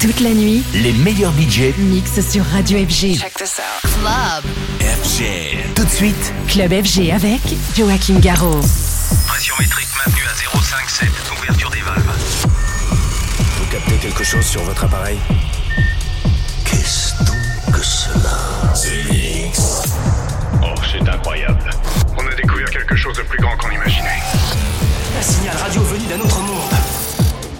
Toute la nuit, les meilleurs budgets mixent sur Radio FG. Check this out. Club. FG. Tout de suite, Club FG avec Joachim Garraud. Pression métrique maintenue à 0,57. Ouverture des valves. Vous captez quelque chose sur votre appareil? Qu'est-ce donc que cela? Oh, c'est incroyable. On a découvert quelque chose de plus grand qu'on imaginait. Un signal radio venu d'un autre monde.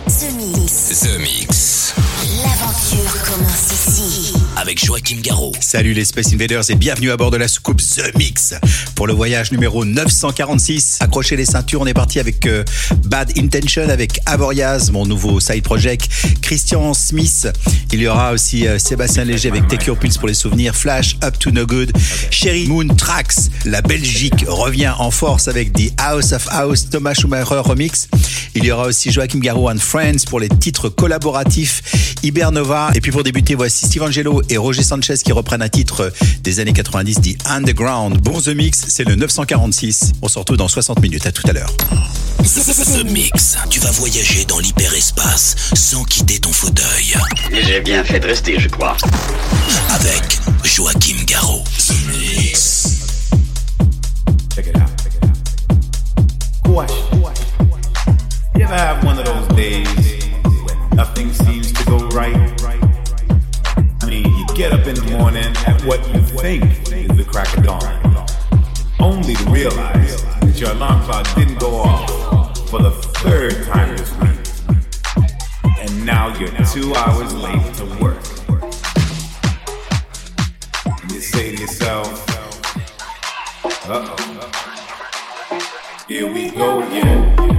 The Mix. The Mix. L'aventure commence ici. Avec Joachim Garraud. Salut les Space Invaders et bienvenue à bord de la soucoupe The Mix pour le voyage numéro 946. Accrochez les ceintures, on est parti avec euh, Bad Intention, avec Avoriaz, mon nouveau side project, Christian Smith. Il y aura aussi euh, Sébastien Léger avec Take Your Pills pour les souvenirs, Flash, Up to No Good, Sherry Moon Tracks. La Belgique revient en force avec The House of House, Thomas Schumacher remix. Il y aura aussi Joachim Garraud and Friends pour les titres collaboratifs, Ibernova. Et puis pour débuter, voici Steve Angelo et Roger Sanchez qui reprennent un titre des années 90, dit Underground. Bon The Mix, c'est le 946. On se retrouve dans 60 minutes. À tout à l'heure. The Mix. Tu vas voyager dans l'hyperespace sans quitter ton fauteuil. J'ai bien fait de rester, je crois. Avec Joachim Garraud. The Mix. Check it out. Check it out. Question. You ever have one of those days when nothing seems to go right? I mean, you get up in the morning at what you think is the crack of dawn, only to realize that your alarm clock didn't go off for the third time this week. And now you're two hours late to work. And you say to yourself, uh oh. Here we go again.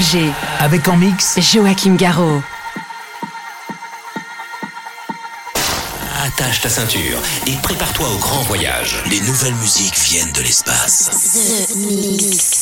FG. Avec en mix Joachim Garraud. Attache ta ceinture et prépare-toi au grand voyage. Les nouvelles musiques viennent de l'espace. The Mix.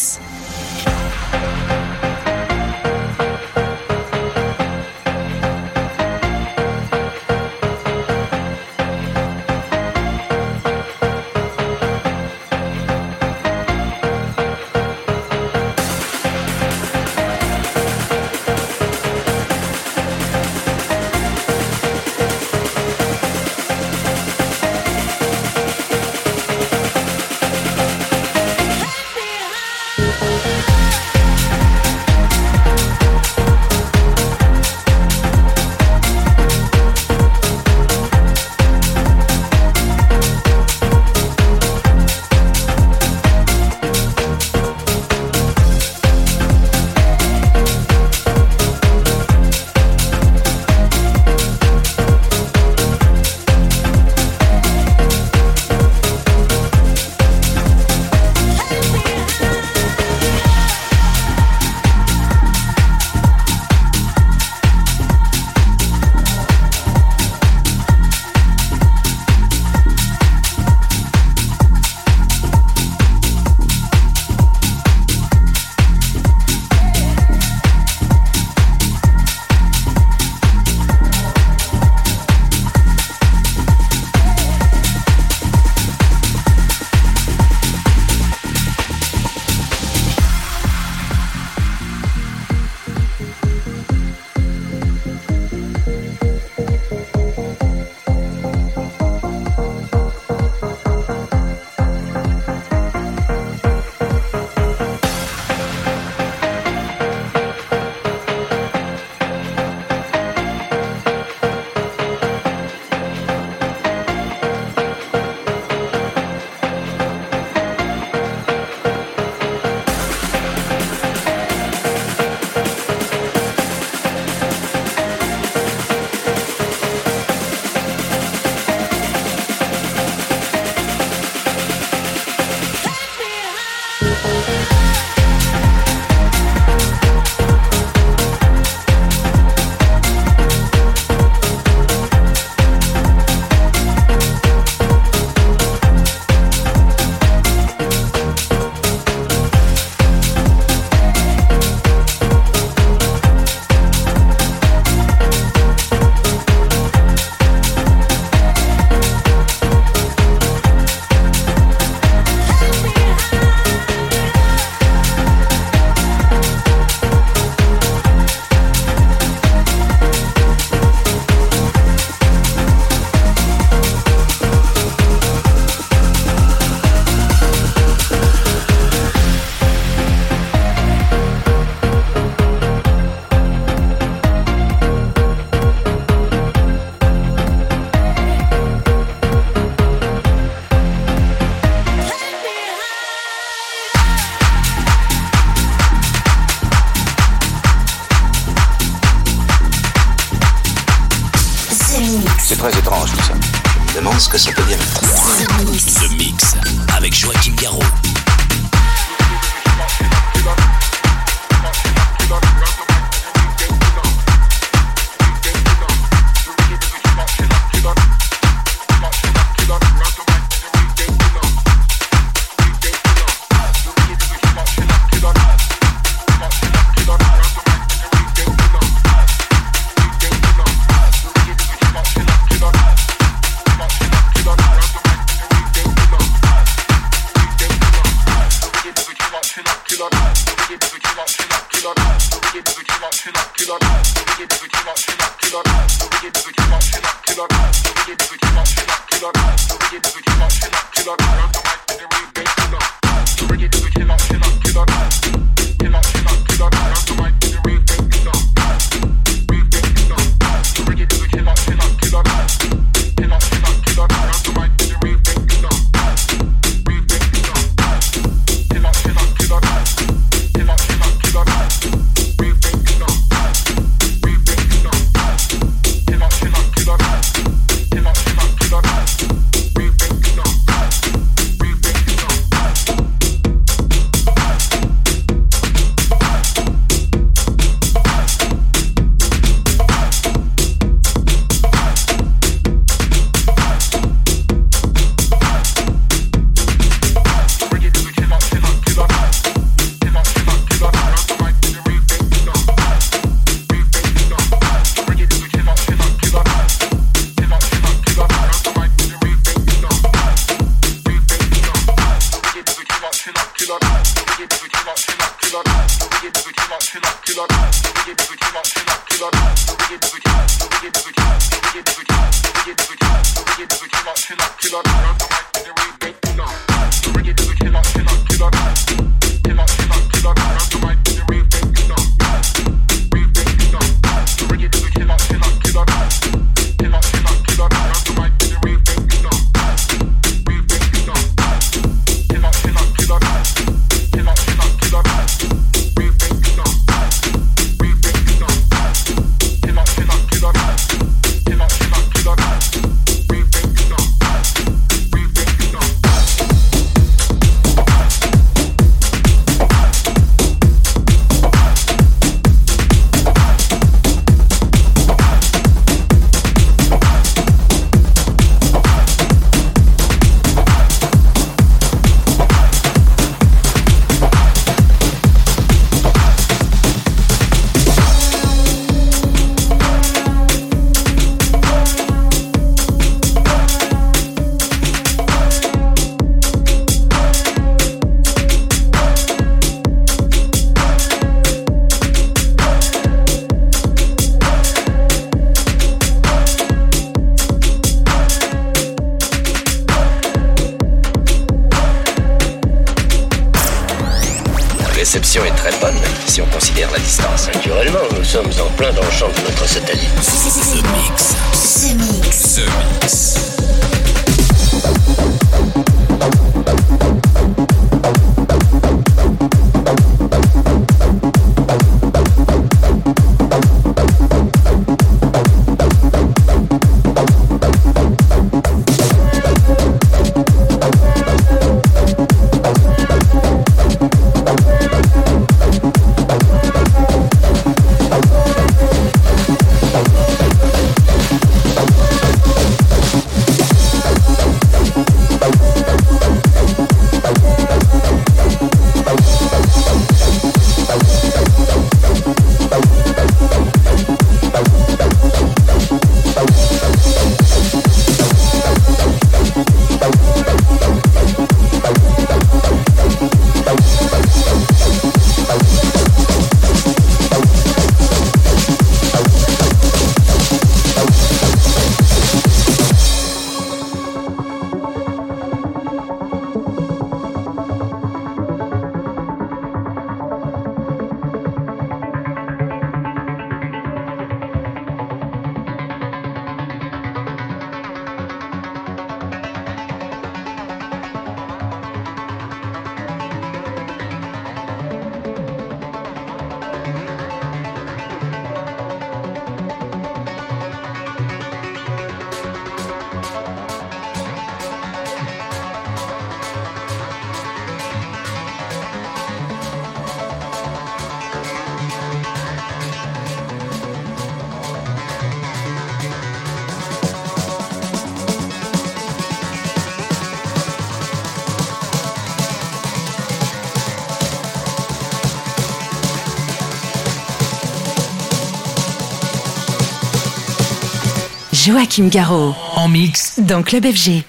Joachim Garraud. En mix. Dans Club FG.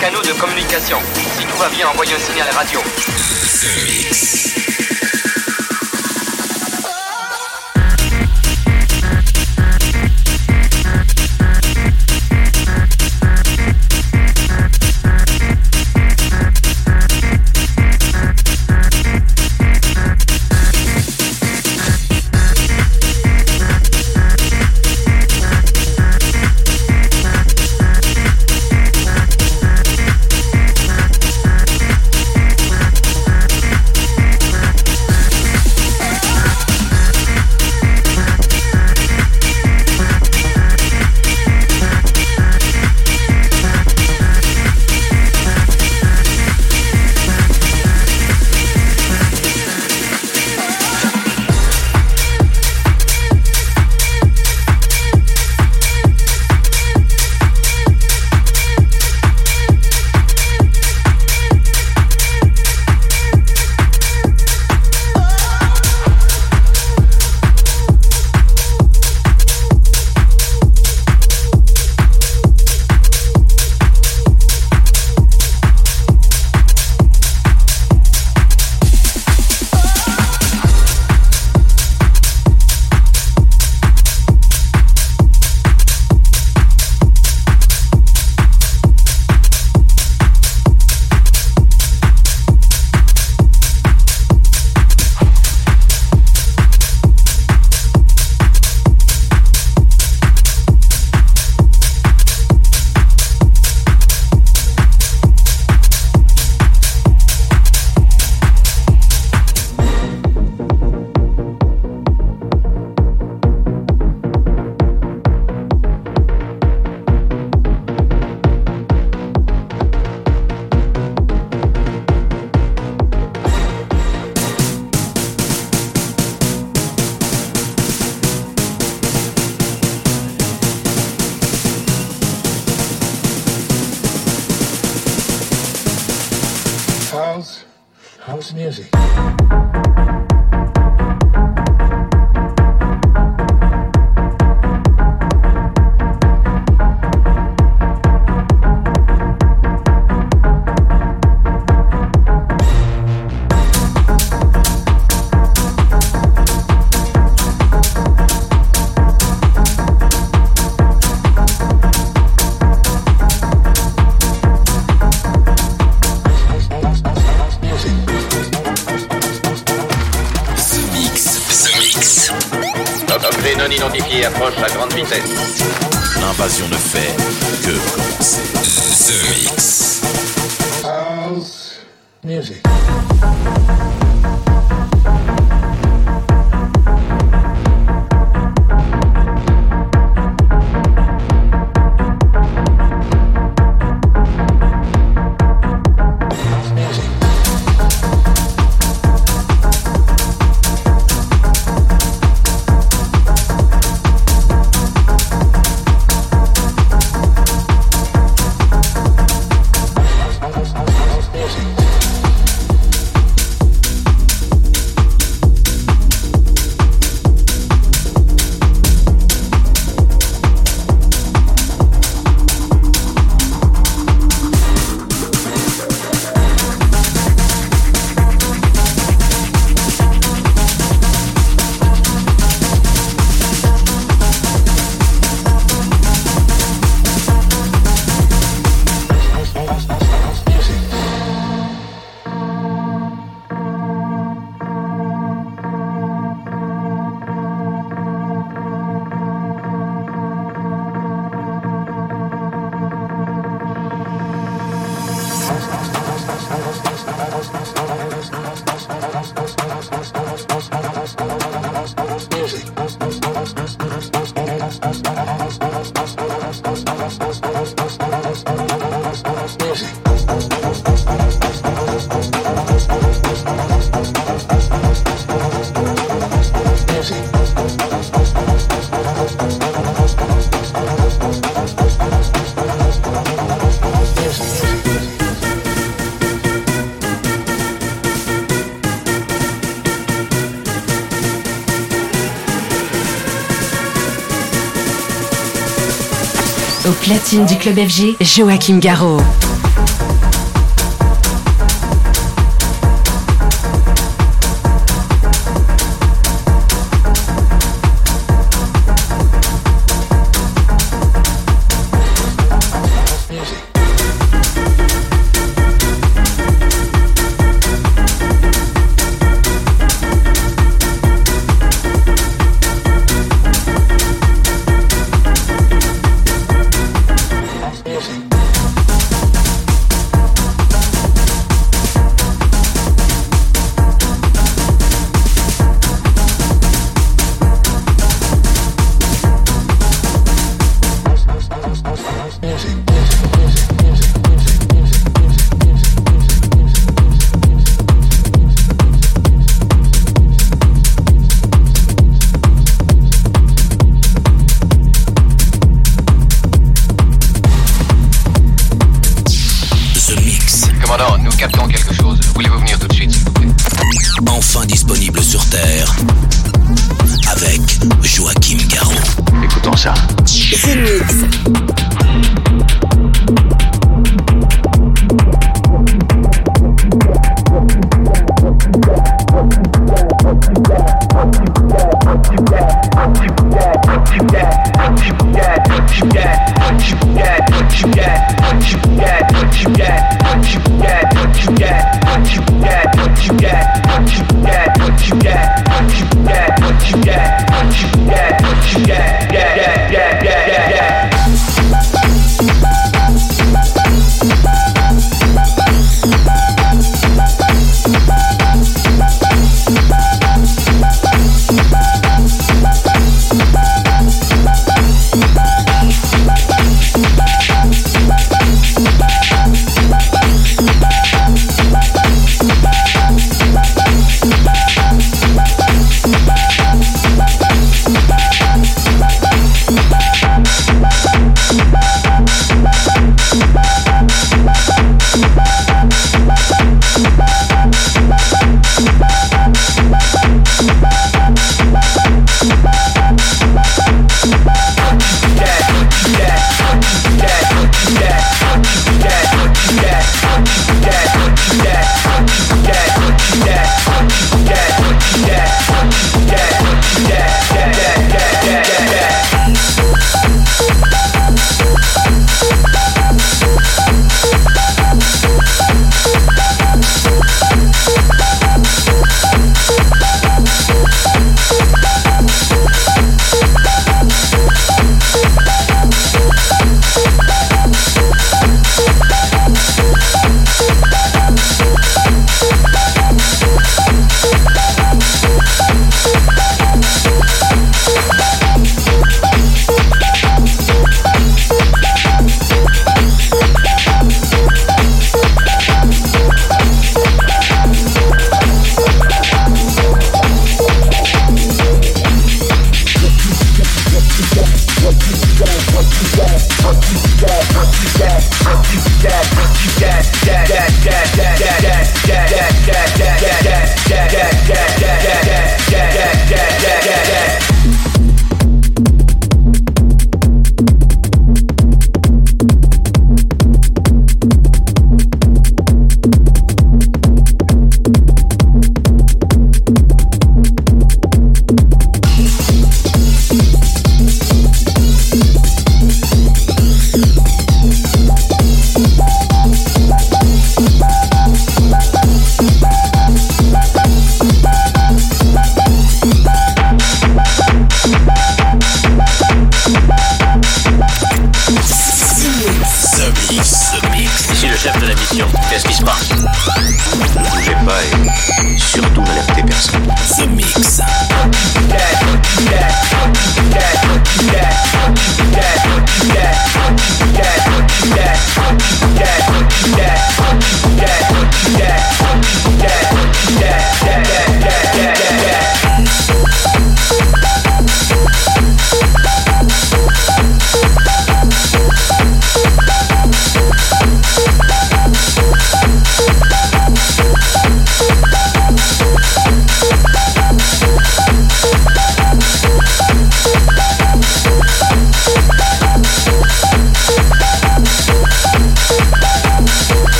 Canaux de communication. Si tout va bien, envoyez un signal radio. Platine du club FG, Joachim Garraud. The Mix. The Mix. Ici le chef de la mission. Qu'est-ce qui se passe? Ne bougez pas et surtout n'alertez personne. The Mix.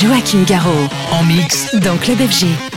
Joachim Garraud. En mix. Dans Club FG.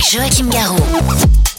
Joachim Garraud.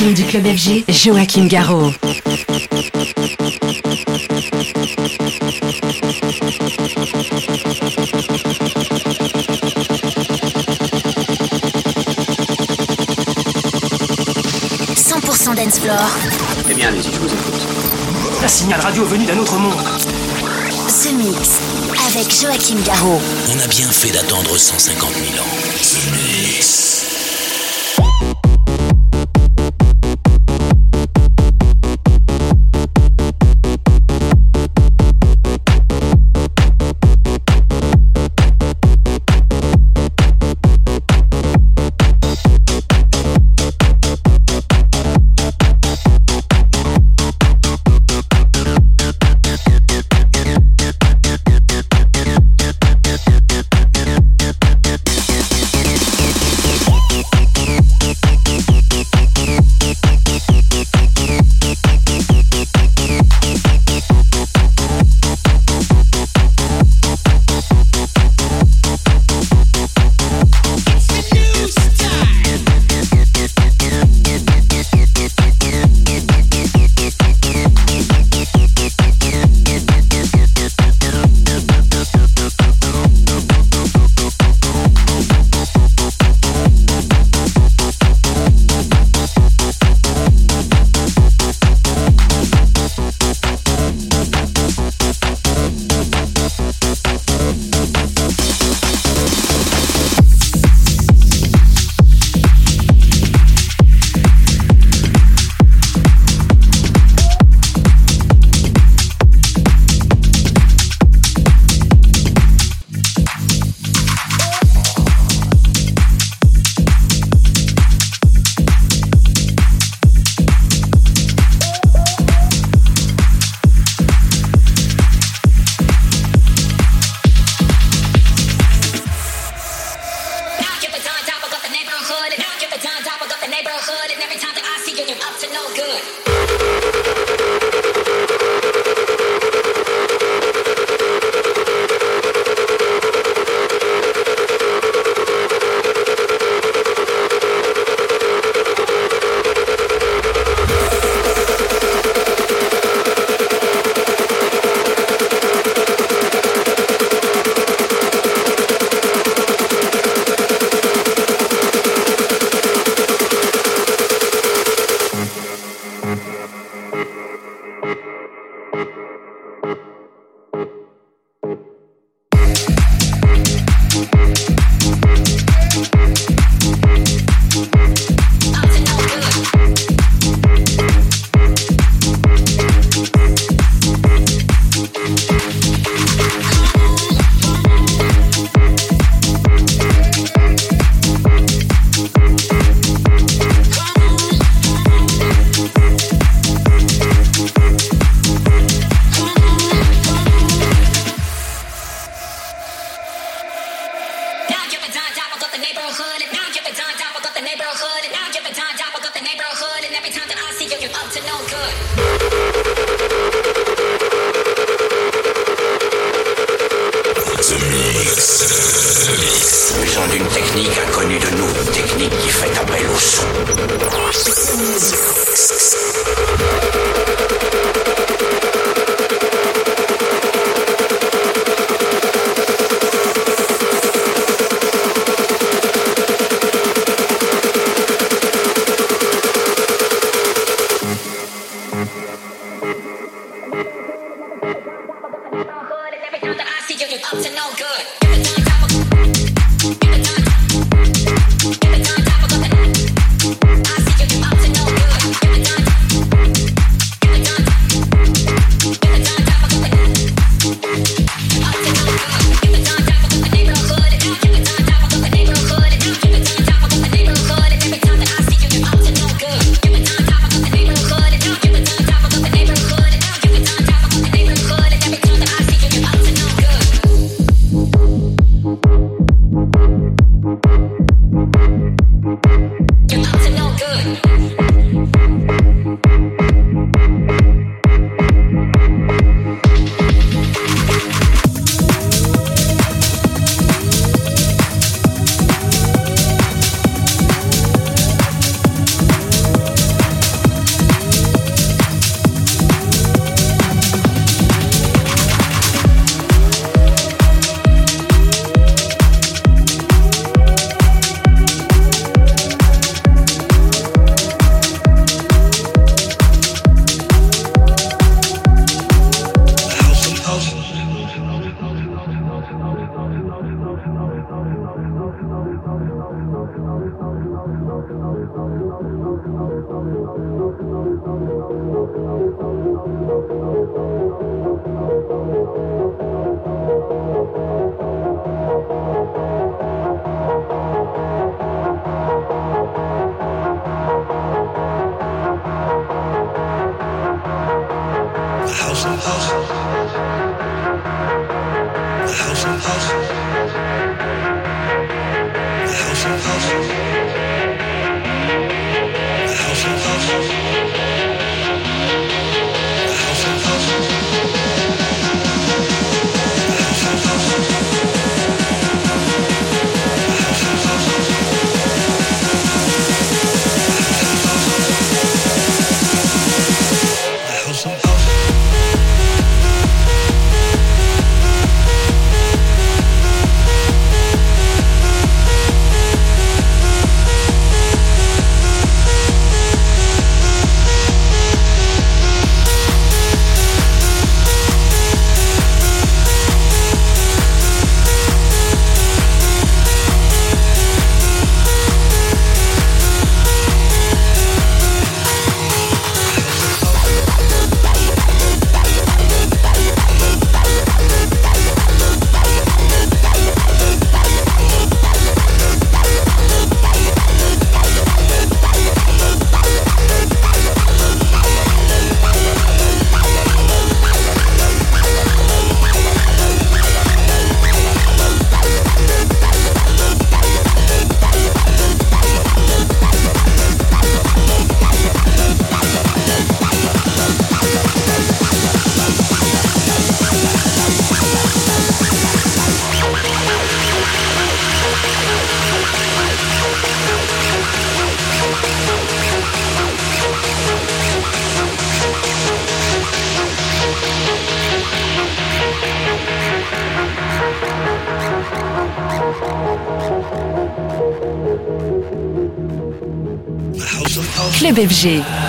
Platine du club FG, Joachim Garraud. Dance Floor. Eh bien, allez-y, je vous écoute. Un signal radio venu d'un autre monde. The Mix, avec Joachim Garraud. On a bien fait d'attendre 150 000 ans.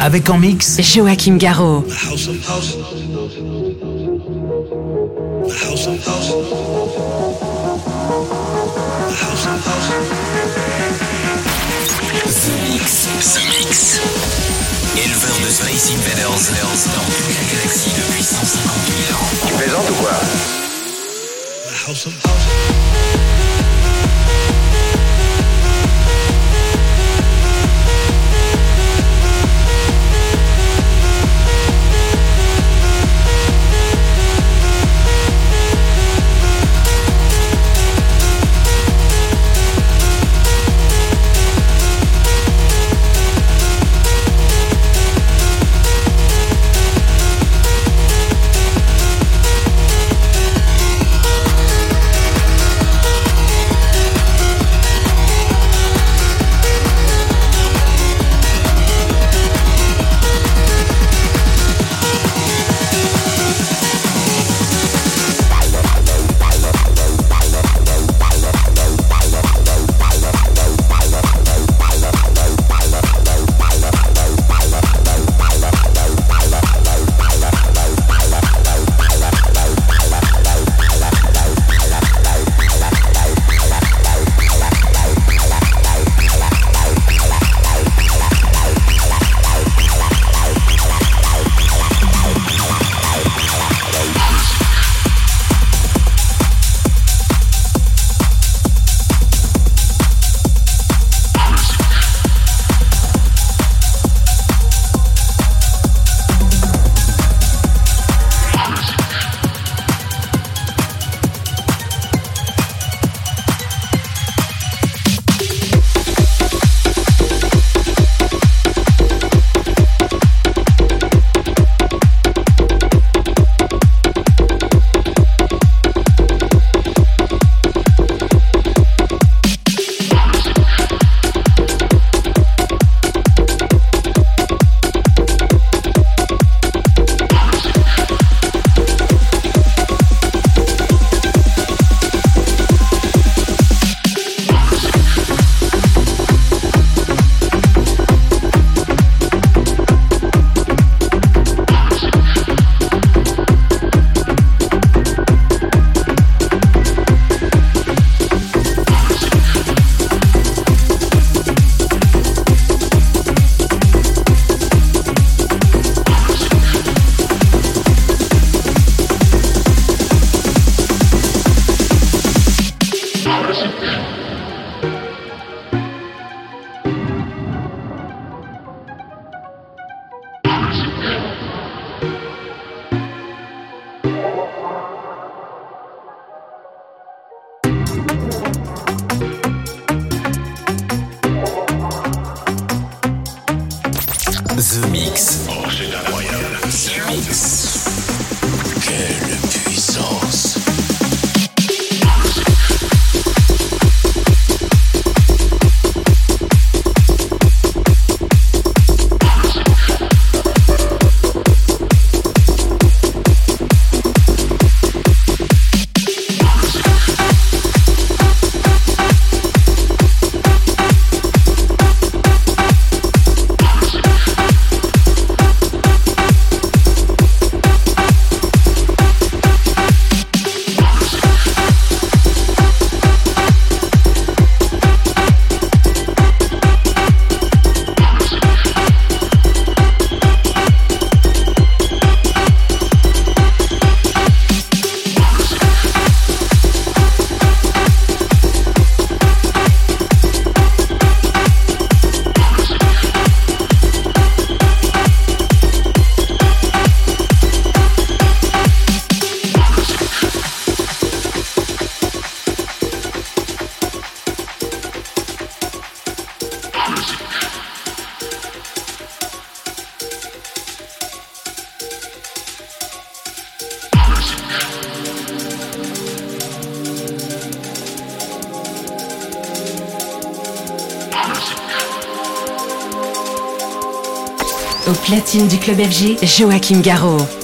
Avec en mix Joachim Garraud. The Mix. The Mix. Éleveur de Space Invaders dans toute la galaxie depuis 150 000 ans. Tu plaisantes ou quoi? The Au platine du club FG, Joachim Garraud.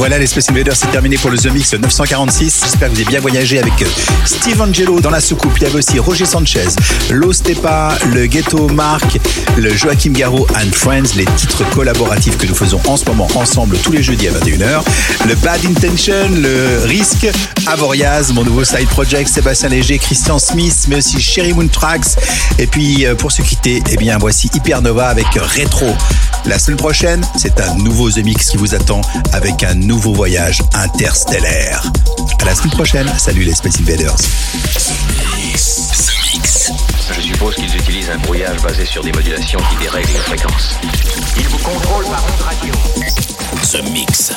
Voilà, les Space Invaders, c'est terminé pour le The Mix 946. J'espère que vous avez bien voyagé avec euh, Steve Angelo dans la soucoupe. Il y avait aussi Roger Sanchez, Lo Stepa, le Ghetto Mark, le Joachim Garraud and Friends, les titres collaboratifs que nous faisons en ce moment ensemble tous les jeudis à 21h. Le Bad Intention, le Risque, Avoriaz, mon nouveau side project, Sébastien Léger, Christian Smith, mais aussi Sherry Moon Tracks. Et puis, euh, pour se quitter, eh bien, voici Hypernova avec Retro. La semaine prochaine, c'est un nouveau The Mix qui vous attend avec un nouveau voyage interstellaire. À la semaine prochaine. Salut les Space Invaders. The Mix. Je suppose qu'ils utilisent un brouillage basé sur des modulations qui dérèglent la fréquence. Ils vous contrôlent par onde radio. The Mix.